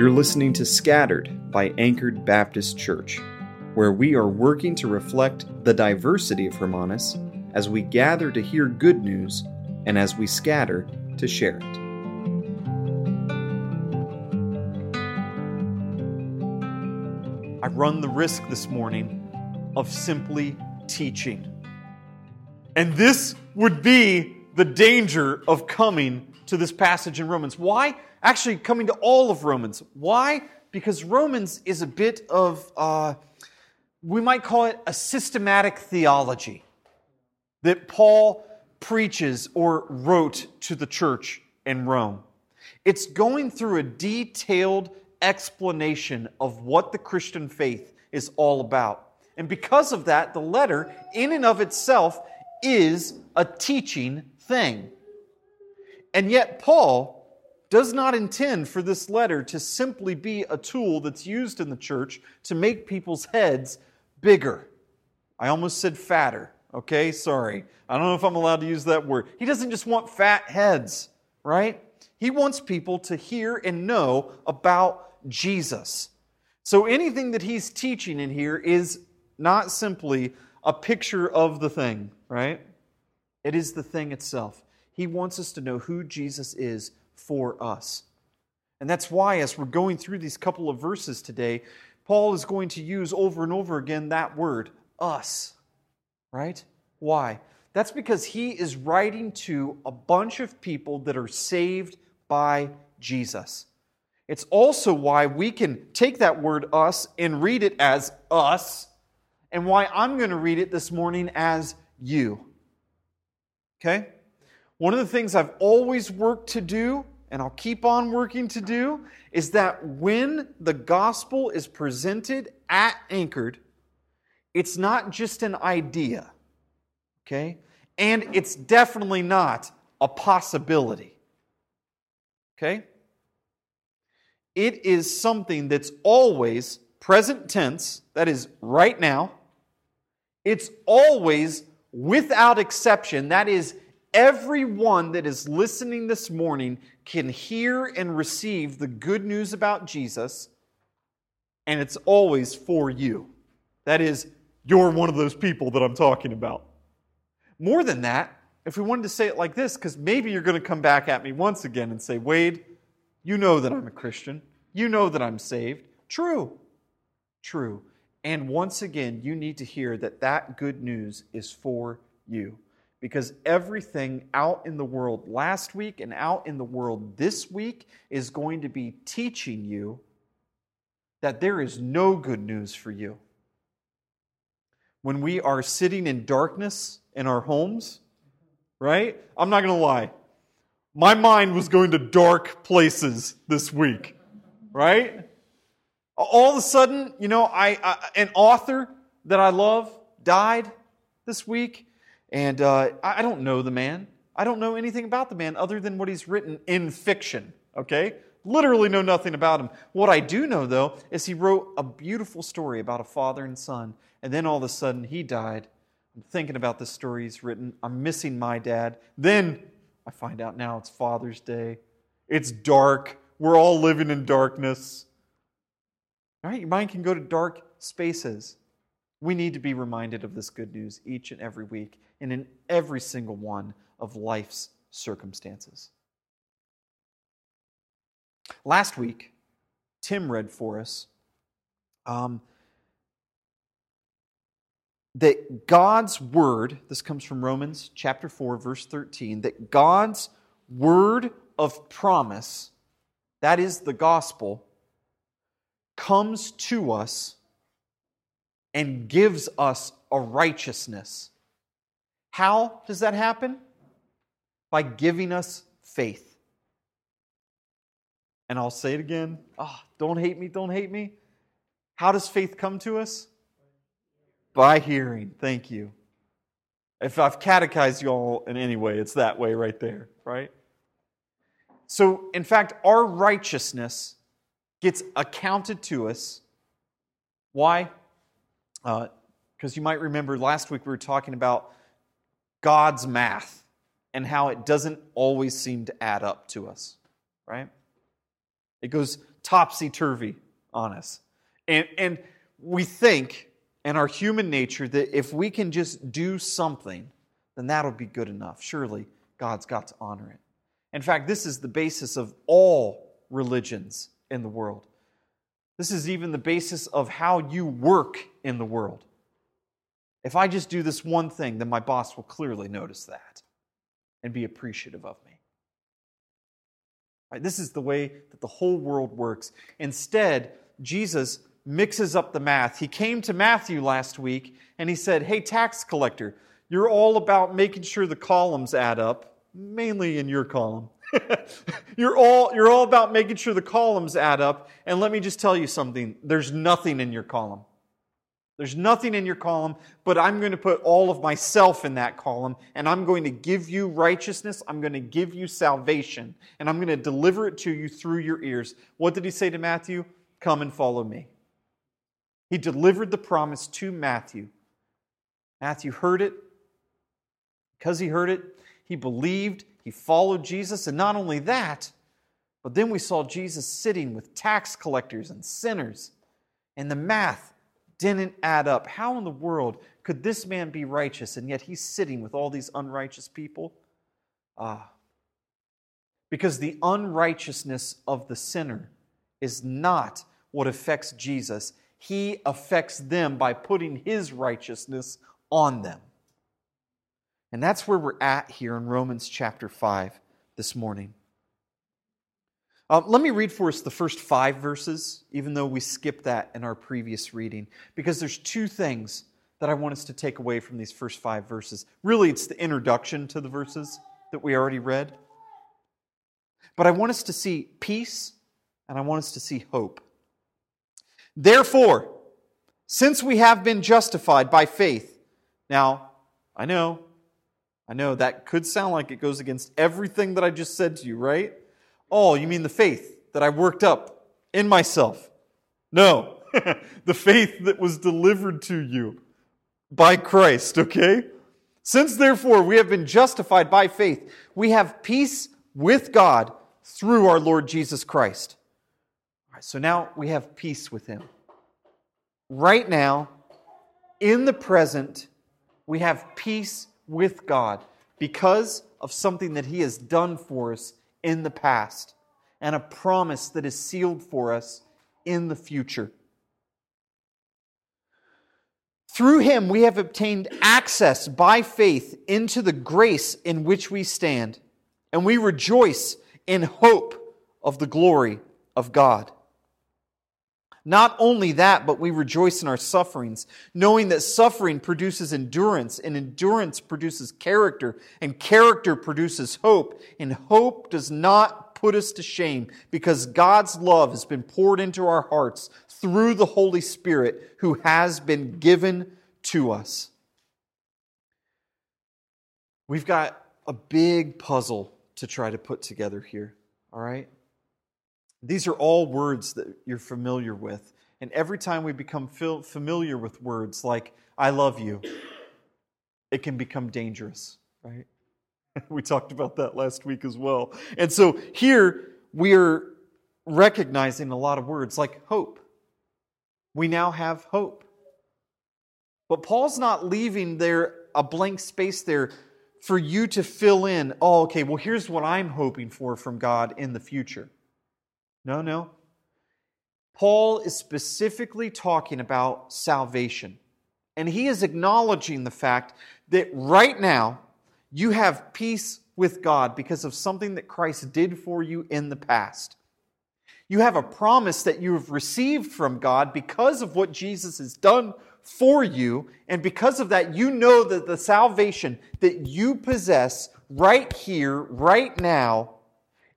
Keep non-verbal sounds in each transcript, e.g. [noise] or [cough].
You're listening to Scattered by Anchored Baptist Church, where we are working to reflect the diversity of Hermanus as we gather to hear good news and as we scatter to share it. I run the risk this morning of simply teaching. And this would be the danger of coming to this passage in Romans. Why? Actually, coming to all of Romans. Why? Because Romans is a bit of, uh, we might call it a systematic theology that Paul preaches or wrote to the church in Rome. It's going through a detailed explanation of what the Christian faith is all about. And because of that, the letter, in and of itself, is a teaching thing. And yet, Paul does not intend for this letter to simply be a tool that's used in the church to make people's heads bigger. I almost said fatter. Okay, sorry. I don't know if I'm allowed to use that word. He doesn't just want fat heads, right? He wants people to hear and know about Jesus. So anything that he's teaching in here is not simply a picture of the thing, right? It is the thing itself. He wants us to know who Jesus is for us. And that's why, as we're going through these couple of verses today, Paul is going to use over and over again that word, us. Right? Why? That's because he is writing to a bunch of people that are saved by Jesus. It's also why we can take that word us and read it as us, and why I'm going to read it this morning as you. Okay? One of the things I've always worked to do, and I'll keep on working to do, is that when the gospel is presented at Anchored, it's not just an idea, okay? And it's definitely not a possibility, okay? It is something that's always present tense, that is, right now. It's always without exception, that is, everyone that is listening this morning can hear and receive the good news about Jesus, and it's always for you. That is, you're one of those people that I'm talking about. More than that, if we wanted to say it like this, because maybe you're going to come back at me once again and say, Wade, you know that I'm a Christian. You know that I'm saved. True. True. And once again, you need to hear that that good news is for you. Because everything out in the world last week and out in the world this week is going to be teaching you that there is no good news for you when we are sitting in darkness in our homes, right? I'm not going to lie. My mind was going to dark places this week, right? All of a sudden, you know, I, I an author that I love died this week, and uh, I don't know the man. I don't know anything about the man other than what he's written in fiction, okay? Literally know nothing about him. What I do know, though, is he wrote a beautiful story about a father and son and then all of a sudden he died. I'm thinking about the story he's written. I'm missing my dad. Then I find out now it's Father's Day. It's dark. We're all living in darkness. Right, your mind can go to dark spaces. We need to be reminded of this good news each and every week and in every single one of life's circumstances. Last week, Tim read for us um, that God's word, this comes from Romans chapter 4, verse 13, that God's word of promise, that is the gospel, comes to us and gives us a righteousness. How does that happen? By giving us faith. And I'll say it again. Oh, don't hate me, don't hate me. How does faith come to us? By hearing. Thank you. If I've catechized you all in any way, it's that way right there, right? So, in fact, our righteousness gets accounted to us. Why? Because uh, you might remember last week we were talking about God's math and how it doesn't always seem to add up to us, right? It goes topsy turvy on us. And, and we think in our human nature that if we can just do something, then that'll be good enough. Surely God's got to honor it. In fact, this is the basis of all religions in the world. This is even the basis of how you work in the world. If I just do this one thing, then my boss will clearly notice that and be appreciative of me. Right, this is the way that the whole world works. Instead, Jesus mixes up the math. He came to Matthew last week and he said, Hey, tax collector, you're all about making sure the columns add up, mainly in your column. [laughs] you're, all, you're all about making sure the columns add up. And let me just tell you something there's nothing in your column. There's nothing in your column, but I'm going to put all of myself in that column, and I'm going to give you righteousness. I'm going to give you salvation, and I'm going to deliver it to you through your ears. What did he say to Matthew? Come and follow me. He delivered the promise to Matthew. Matthew heard it. Because he heard it, he believed, he followed Jesus, and not only that, but then we saw Jesus sitting with tax collectors and sinners, and the math didn't add up. How in the world could this man be righteous and yet he's sitting with all these unrighteous people? Ah. Because the unrighteousness of the sinner is not what affects Jesus. He affects them by putting his righteousness on them. And that's where we're at here in Romans chapter 5 this morning. Uh, let me read for us the first five verses, even though we skipped that in our previous reading, because there's two things that I want us to take away from these first five verses. Really, it's the introduction to the verses that we already read. But I want us to see peace and I want us to see hope. Therefore, since we have been justified by faith, now, I know, I know that could sound like it goes against everything that I just said to you, right? Oh, you mean the faith that I worked up in myself? No, [laughs] the faith that was delivered to you by Christ, okay? Since therefore we have been justified by faith, we have peace with God through our Lord Jesus Christ. All right, so now we have peace with Him. Right now, in the present, we have peace with God because of something that He has done for us in the past and a promise that is sealed for us in the future. Through him, we have obtained access by faith into the grace in which we stand, and we rejoice in hope of the glory of God. Not only that, but we rejoice in our sufferings, knowing that suffering produces endurance, and endurance produces character, and character produces hope, and hope does not put us to shame because God's love has been poured into our hearts through the Holy Spirit who has been given to us. We've got a big puzzle to try to put together here, all right? These are all words that you're familiar with. And every time we become familiar with words like, I love you, it can become dangerous, right? [laughs] we talked about that last week as well. And so here we are recognizing a lot of words like hope. We now have hope. But Paul's not leaving there a blank space there for you to fill in, oh, okay, well, here's what I'm hoping for from God in the future. No, no. Paul is specifically talking about salvation. And he is acknowledging the fact that right now you have peace with God because of something that Christ did for you in the past. You have a promise that you have received from God because of what Jesus has done for you. And because of that, you know that the salvation that you possess right here, right now,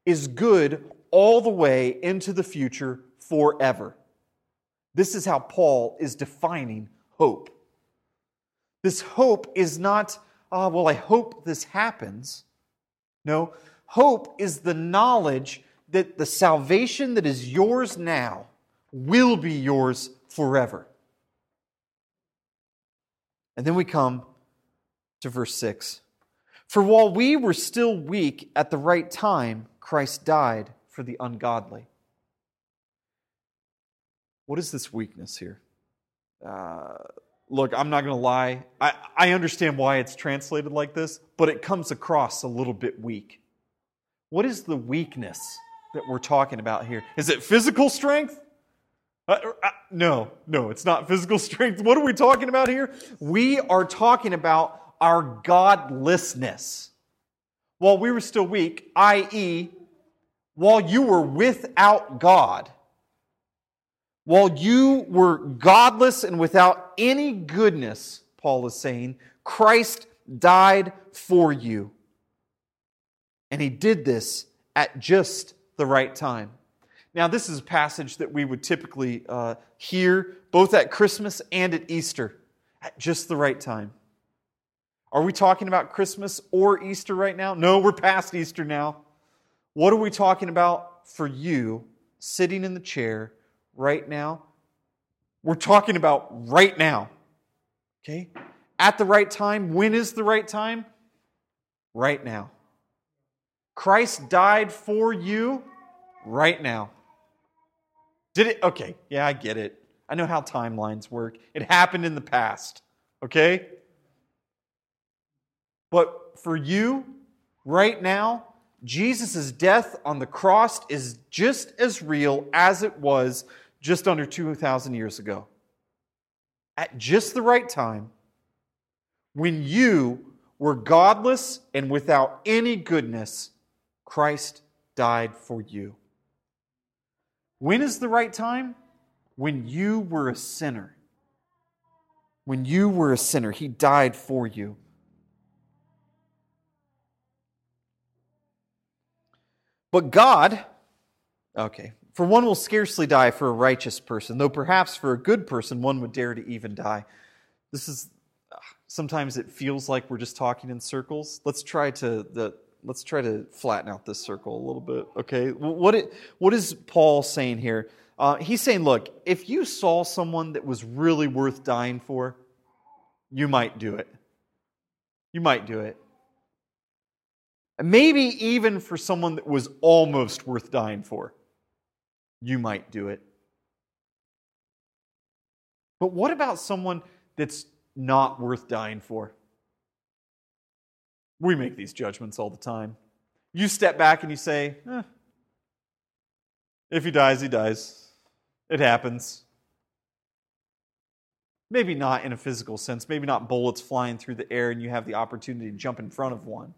is good all the way into the future forever. This is how Paul is defining hope. This hope is not, oh, well, I hope this happens. No, hope is the knowledge that the salvation that is yours now will be yours forever. And then we come to verse 6. For while we were still weak at the right time, Christ died for the ungodly. What is this weakness here? Uh, look, I'm not going to lie. I, I understand why it's translated like this, but it comes across a little bit weak. What is the weakness that we're talking about here? Is it physical strength? Uh, uh, no, no, it's not physical [laughs] strength. What are we talking about here? We are talking about our godlessness. While we were still weak, i.e., while you were without God, while you were godless and without any goodness, Paul is saying, Christ died for you. And he did this at just the right time. Now, this is a passage that we would typically uh, hear both at Christmas and at Easter at just the right time. Are we talking about Christmas or Easter right now? No, we're past Easter now. What are we talking about for you sitting in the chair right now? We're talking about right now. Okay? At the right time. When is the right time? Right now. Christ died for you right now. Did it? Okay, yeah, I get it. I know how timelines work. It happened in the past, okay? But for you, right now, Jesus' death on the cross is just as real as it was just under 2,000 years ago. At just the right time, when you were godless and without any goodness, Christ died for you. When is the right time? When you were a sinner. When you were a sinner, He died for you. But God, okay, for one will scarcely die for a righteous person, though perhaps for a good person one would dare to even die. This is sometimes it feels like we're just talking in circles. Let's try to the let's try to flatten out this circle a little bit. Okay, what it, what is Paul saying here? Uh, he's saying, look, if you saw someone that was really worth dying for, you might do it. You might do it. Maybe even for someone that was almost worth dying for, you might do it. But what about someone that's not worth dying for? We make these judgments all the time. You step back and you say, eh, if he dies, he dies. It happens. Maybe not in a physical sense, maybe not bullets flying through the air and you have the opportunity to jump in front of one.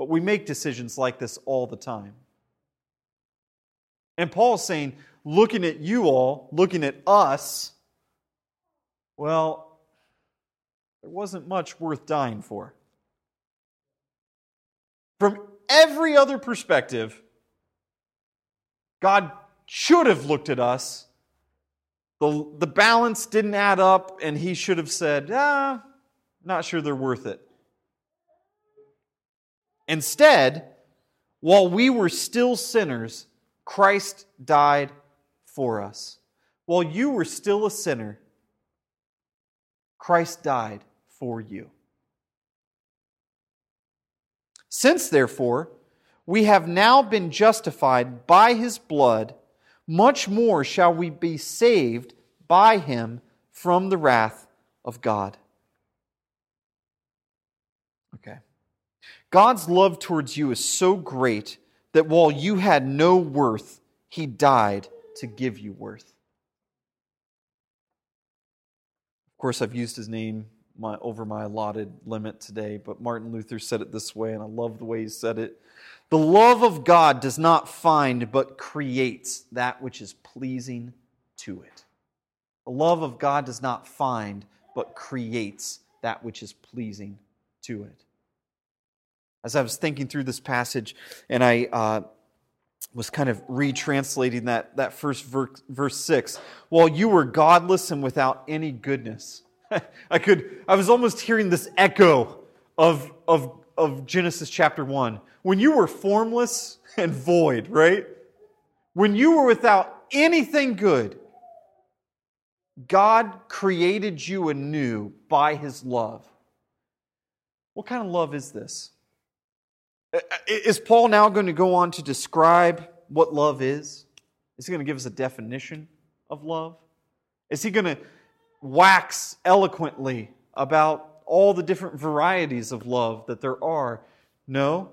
But we make decisions like this all the time. And Paul's saying, looking at you all, looking at us, well, there wasn't much worth dying for. From every other perspective, God should have looked at us. The, the balance didn't add up, and he should have said, ah, not sure they're worth it. Instead, while we were still sinners, Christ died for us. While you were still a sinner, Christ died for you. Since, therefore, we have now been justified by his blood, much more shall we be saved by him from the wrath of God. Okay. God's love towards you is so great that while you had no worth, he died to give you worth. Of course, I've used his name my, over my allotted limit today, but Martin Luther said it this way, and I love the way he said it. The love of God does not find, but creates that which is pleasing to it. The love of God does not find, but creates that which is pleasing to it. As I was thinking through this passage, and I uh, was kind of retranslating that, that first verse, verse 6, while you were godless and without any goodness, [laughs] I could, I was almost hearing this echo of, of, of Genesis chapter 1. When you were formless and void, right? When you were without anything good, God created you anew by his love. What kind of love is this? Uh, uh, is Paul now going to go on to describe what love is? Is he going to give us a definition of love? Is he going to wax eloquently about all the different varieties of love that there are? No.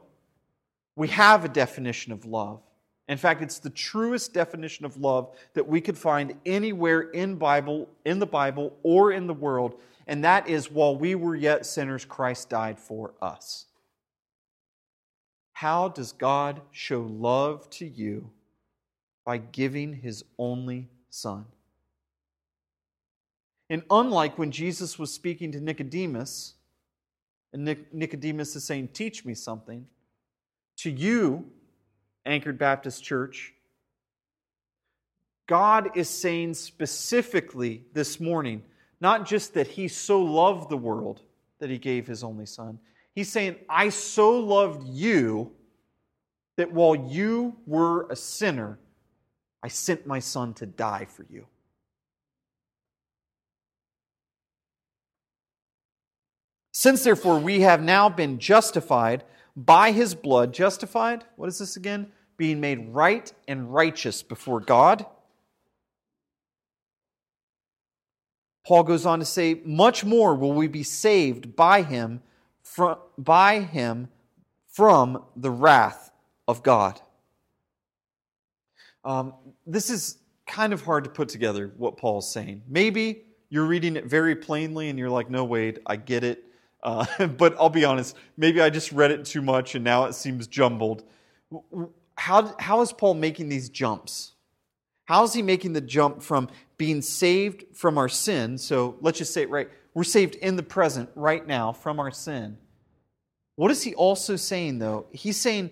We have a definition of love. In fact, it's the truest definition of love that we could find anywhere in Bible, in the Bible or in the world, and that is while we were yet sinners, Christ died for us. How does God show love to you? By giving his only son. And unlike when Jesus was speaking to Nicodemus, and Nicodemus is saying, Teach me something, to you, Anchored Baptist Church, God is saying specifically this morning, not just that He so loved the world that He gave His only Son. He's saying, I so loved you that while you were a sinner, I sent my Son to die for you. Since therefore we have now been justified by his blood, justified, what is this again? Being made right and righteous before God. Paul goes on to say, much more will we be saved by him from, by him from the wrath of God. Um, this is kind of hard to put together what Paul's saying. Maybe you're reading it very plainly and you're like, no, Wade, I get it. Uh, [laughs] but I'll be honest, maybe I just read it too much and now it seems jumbled. How, how is Paul making these jumps? How is he making the jump from being saved from our sin? So let's just say it right. We're saved in the present, right now, from our sin. What is he also saying, though? He's saying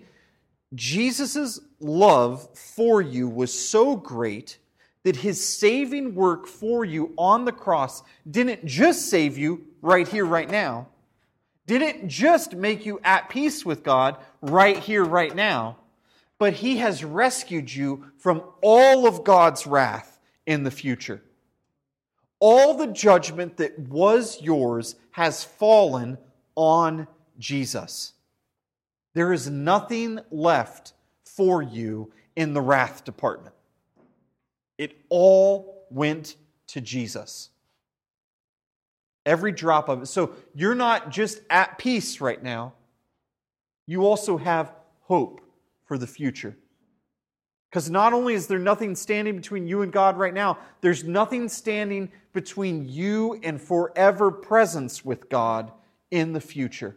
Jesus' love for you was so great that his saving work for you on the cross didn't just save you right here, right now, didn't just make you at peace with God right here, right now, but He has rescued you from all of God's wrath in the future. All the judgment that was yours has fallen on Jesus. There is nothing left for you in the wrath department. It all went to Jesus. Every drop of it. So you're not just at peace right now, you also have hope for the future. Because not only is there nothing standing between you and God right now, there's nothing standing between you and forever presence with God in the future.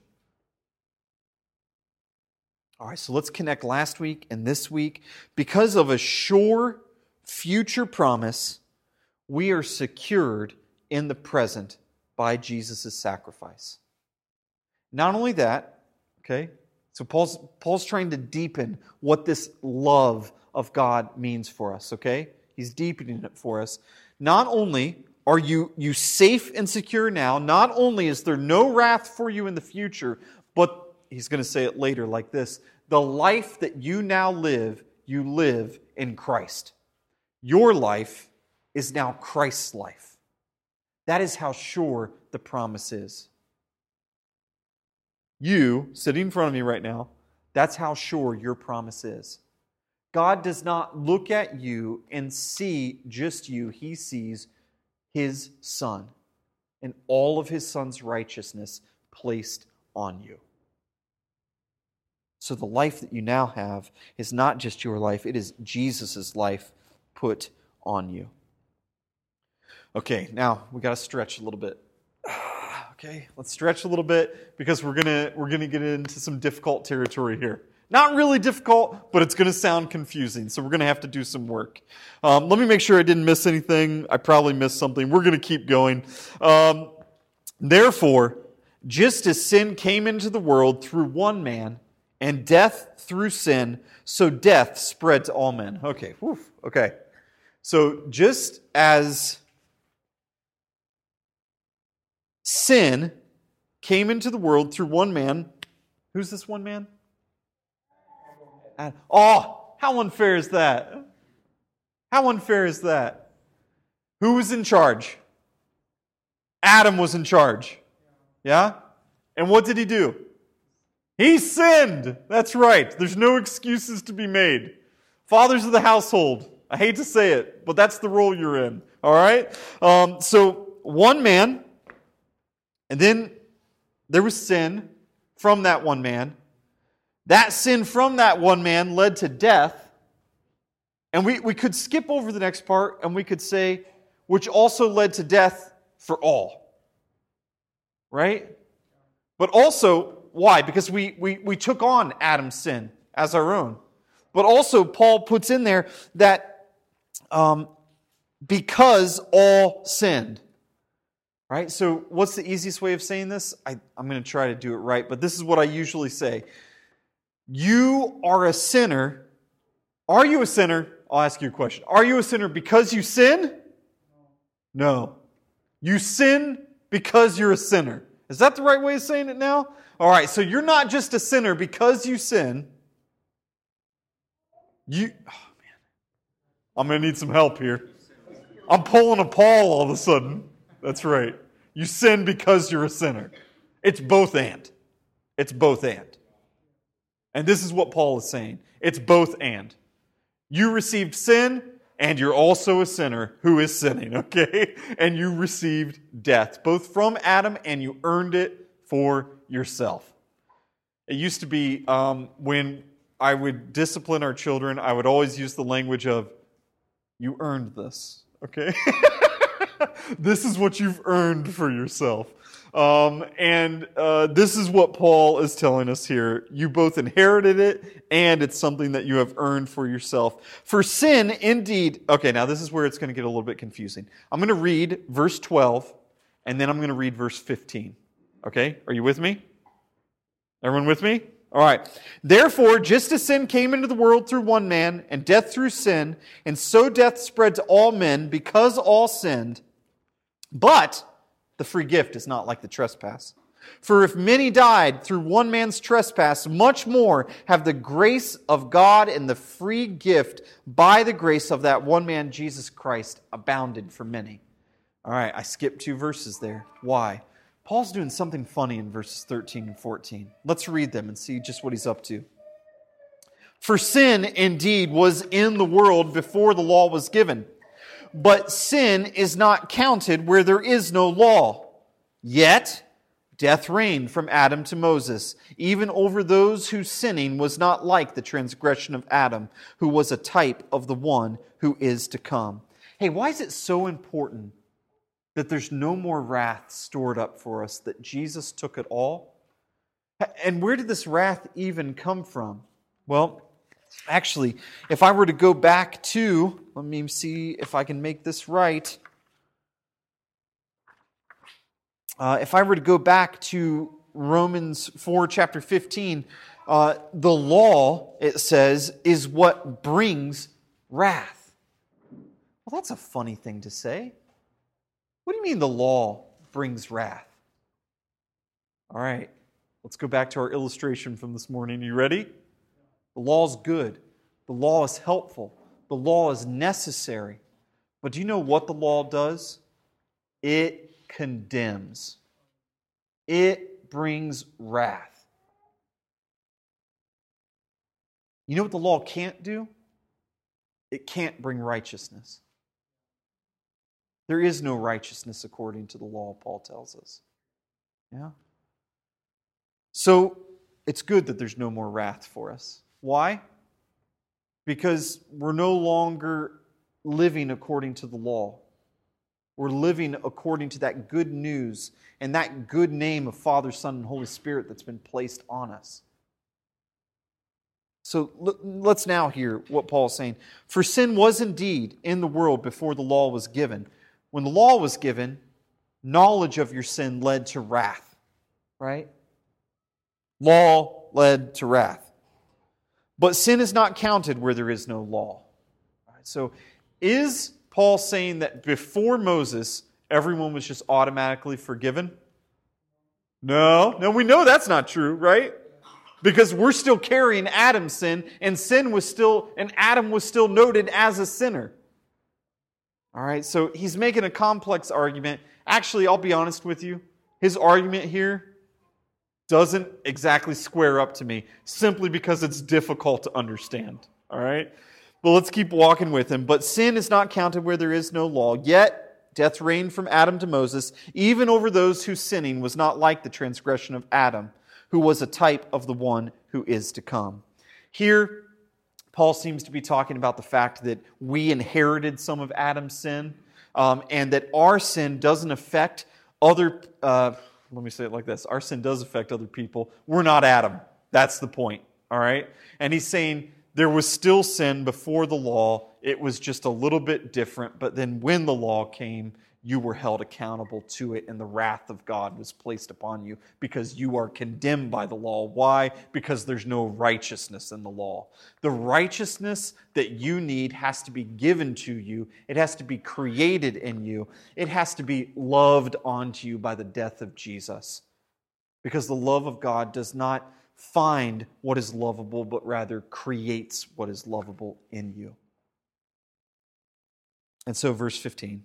All right, so let's connect last week and this week. Because of a sure future promise, we are secured in the present by Jesus' sacrifice. Not only that, okay, so Paul's, Paul's trying to deepen what this love of God means for us, okay? He's deepening it for us. Not only are you, you safe and secure now, not only is there no wrath for you in the future, but he's going to say it later like this the life that you now live, you live in Christ. Your life is now Christ's life. That is how sure the promise is you sitting in front of me right now, that's how sure your promise is. God does not look at you and see just you, He sees His Son and all of His Son's righteousness placed on you. So the life that you now have is not just your life, it is Jesus' life put on you. Okay, now we got to stretch a little bit. [sighs] Okay, let's stretch a little bit because we're gonna we're gonna get into some difficult territory here. Not really difficult, but it's going to sound confusing. So we're going to have to do some work. Um, let me make sure I didn't miss anything. I probably missed something. We're going to keep going. Um, Therefore, just as sin came into the world through one man, and death through sin, so death spread to all men. Okay, okay. So just as sin came into the world through one man. Who's this one man? Oh, how unfair is that? How unfair is that? Who was in charge? Adam was in charge. Yeah? And what did he do? He sinned. That's right. There's no excuses to be made. Fathers of the household. I hate to say it, but that's the role you're in. All right? Um, so, one man, and then there was sin from that one man. That sin from that one man led to death. And we, we could skip over the next part and we could say, which also led to death for all. Right? But also, why? Because we, we, we took on Adam's sin as our own. But also, Paul puts in there that um, because all sinned. Right? So, what's the easiest way of saying this? I, I'm going to try to do it right, but this is what I usually say. You are a sinner. Are you a sinner? I'll ask you a question. Are you a sinner because you sin? No. You sin because you're a sinner. Is that the right way of saying it now? All right, so you're not just a sinner because you sin. You, oh man, I'm going to need some help here. I'm pulling a Paul all of a sudden. That's right. You sin because you're a sinner. It's both and. It's both and. And this is what Paul is saying it's both and. You received sin, and you're also a sinner who is sinning, [laughs] okay? And you received death, both from Adam and you earned it for yourself. It used to be um, when I would discipline our children, I would always use the language of, you earned this, okay? [laughs] this is what you've earned for yourself. Um, and uh, this is what Paul is telling us here. You both inherited it, and it's something that you have earned for yourself. For sin, indeed. Okay, now this is where it's going to get a little bit confusing. I'm going to read verse 12, and then I'm going to read verse 15. Okay, are you with me? Everyone with me? All right. Therefore, just as sin came into the world through one man, and death through sin, and so death spread to all men because all sinned. But the free gift is not like the trespass. For if many died through one man's trespass, much more have the grace of God and the free gift by the grace of that one man, Jesus Christ, abounded for many. All right, I skipped two verses there. Why? Paul's doing something funny in verses 13 and 14. Let's read them and see just what he's up to. For sin indeed was in the world before the law was given but sin is not counted where there is no law. Yet, death reigned from Adam to Moses, even over those whose sinning was not like the transgression of Adam, who was a type of the one who is to come. Hey, why is it so important that there's no more wrath stored up for us, that Jesus took it all? And where did this wrath even come from? Well, Actually, if I were to go back to, let me see if I can make this right. Uh, if I were to go back to Romans 4, chapter 15, uh, the law, it says, is what brings wrath. Well, that's a funny thing to say. What do you mean the law brings wrath? All right, let's go back to our illustration from this morning. You ready? The law is good. The law is helpful. The law is necessary. But do you know what the law does? It condemns, it brings wrath. You know what the law can't do? It can't bring righteousness. There is no righteousness according to the law, Paul tells us. Yeah? So it's good that there's no more wrath for us. Why? Because we're no longer living according to the law. We're living according to that good news and that good name of Father, Son, and Holy Spirit that's been placed on us. So let's now hear what Paul is saying. For sin was indeed in the world before the law was given. When the law was given, knowledge of your sin led to wrath, right? Law led to wrath. But sin is not counted where there is no law. So, is Paul saying that before Moses, everyone was just automatically forgiven? No, no, we know that's not true, right? Because we're still carrying Adam's sin, and sin was still, and Adam was still noted as a sinner. All right, so he's making a complex argument. Actually, I'll be honest with you. His argument here doesn't exactly square up to me simply because it's difficult to understand. All right? But let's keep walking with him. But sin is not counted where there is no law. Yet death reigned from Adam to Moses, even over those whose sinning was not like the transgression of Adam, who was a type of the one who is to come. Here, Paul seems to be talking about the fact that we inherited some of Adam's sin, um, and that our sin doesn't affect other. Uh, let me say it like this our sin does affect other people. We're not Adam. That's the point. All right? And he's saying there was still sin before the law. It was just a little bit different. But then when the law came, you were held accountable to it, and the wrath of God was placed upon you because you are condemned by the law. Why? Because there's no righteousness in the law. The righteousness that you need has to be given to you, it has to be created in you, it has to be loved onto you by the death of Jesus. Because the love of God does not find what is lovable, but rather creates what is lovable in you. And so, verse 15.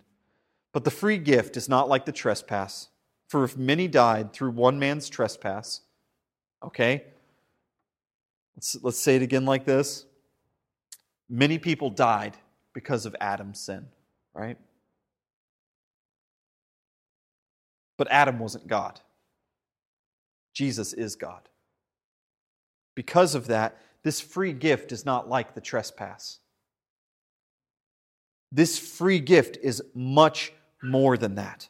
But the free gift is not like the trespass. For if many died through one man's trespass, okay? Let's, let's say it again like this. Many people died because of Adam's sin, right? But Adam wasn't God. Jesus is God. Because of that, this free gift is not like the trespass. This free gift is much more than that.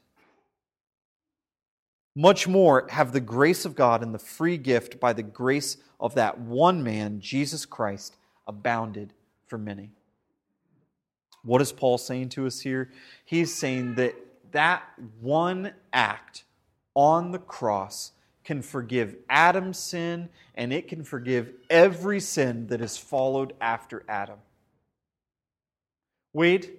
Much more have the grace of God and the free gift by the grace of that one man, Jesus Christ, abounded for many. What is Paul saying to us here? He's saying that that one act on the cross can forgive Adam's sin and it can forgive every sin that has followed after Adam. Wade,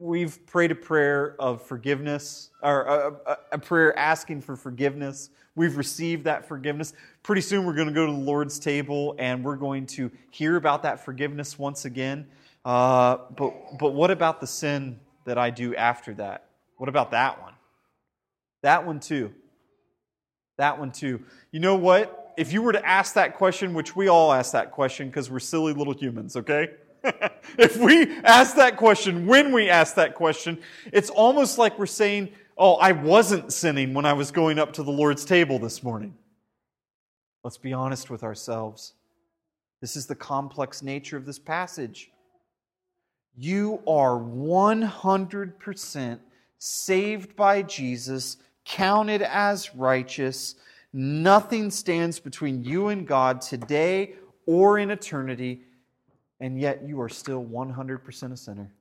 we've prayed a prayer of forgiveness, or a, a, prayer asking for forgiveness. We've received that forgiveness. Pretty soon we're going to go to the Lord's table and we're going to hear about that forgiveness once again. Uh, but, but what about the sin that I do after that? What about that one? That one too. That one too. You know what? If you were to ask that question, which we all ask that question because we're silly little humans, okay? [laughs] if we ask that question, when we ask that question, it's almost like we're saying, Oh, I wasn't sinning when I was going up to the Lord's table this morning. Let's be honest with ourselves. This is the complex nature of this passage. You are 100% saved by Jesus, counted as righteous. Nothing stands between you and God today or in eternity and yet you are still 100% a sinner.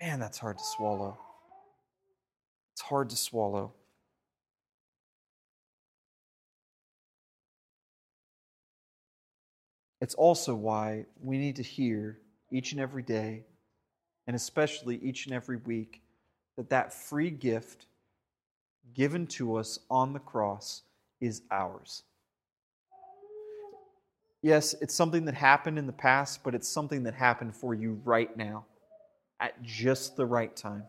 Man, that's hard to swallow. It's hard to swallow. It's also why we need to hear each and every day, and especially each and every week, that that free gift given to us on the cross is ours. Yes, it's something that happened in the past, but it's something that happened for you right now at just the right time.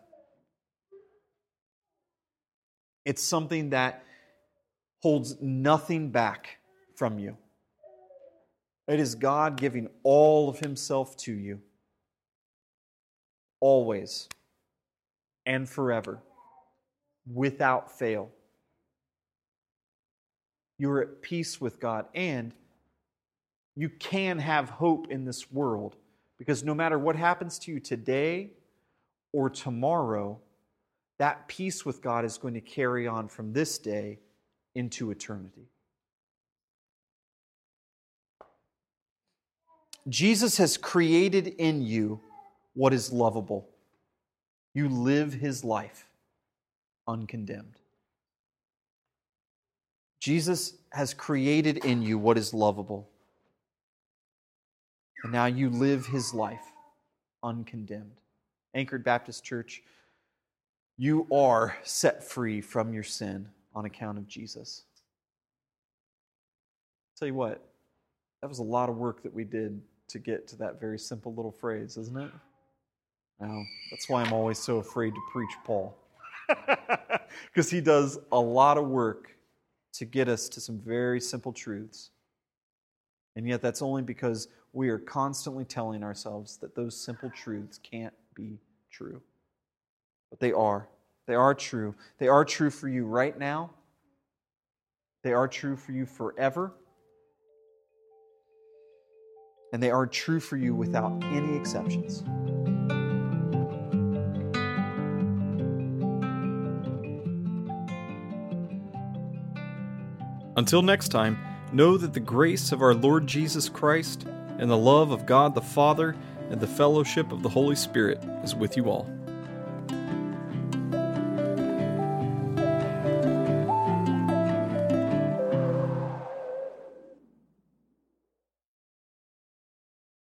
It's something that holds nothing back from you. It is God giving all of Himself to you, always and forever, without fail. You are at peace with God and you can have hope in this world because no matter what happens to you today or tomorrow, that peace with God is going to carry on from this day into eternity. Jesus has created in you what is lovable. You live his life uncondemned. Jesus has created in you what is lovable. And now you live his life uncondemned. Anchored Baptist Church, you are set free from your sin on account of Jesus. Tell you what, that was a lot of work that we did to get to that very simple little phrase, isn't it? Now, that's why I'm always so afraid to preach Paul. [laughs] Because he does a lot of work to get us to some very simple truths. And yet, that's only because we are constantly telling ourselves that those simple truths can't be true. But they are. They are true. They are true for you right now, they are true for you forever. And they are true for you without any exceptions. Until next time, know that the grace of our Lord Jesus Christ and the love of God the Father and the fellowship of the Holy Spirit is with you all.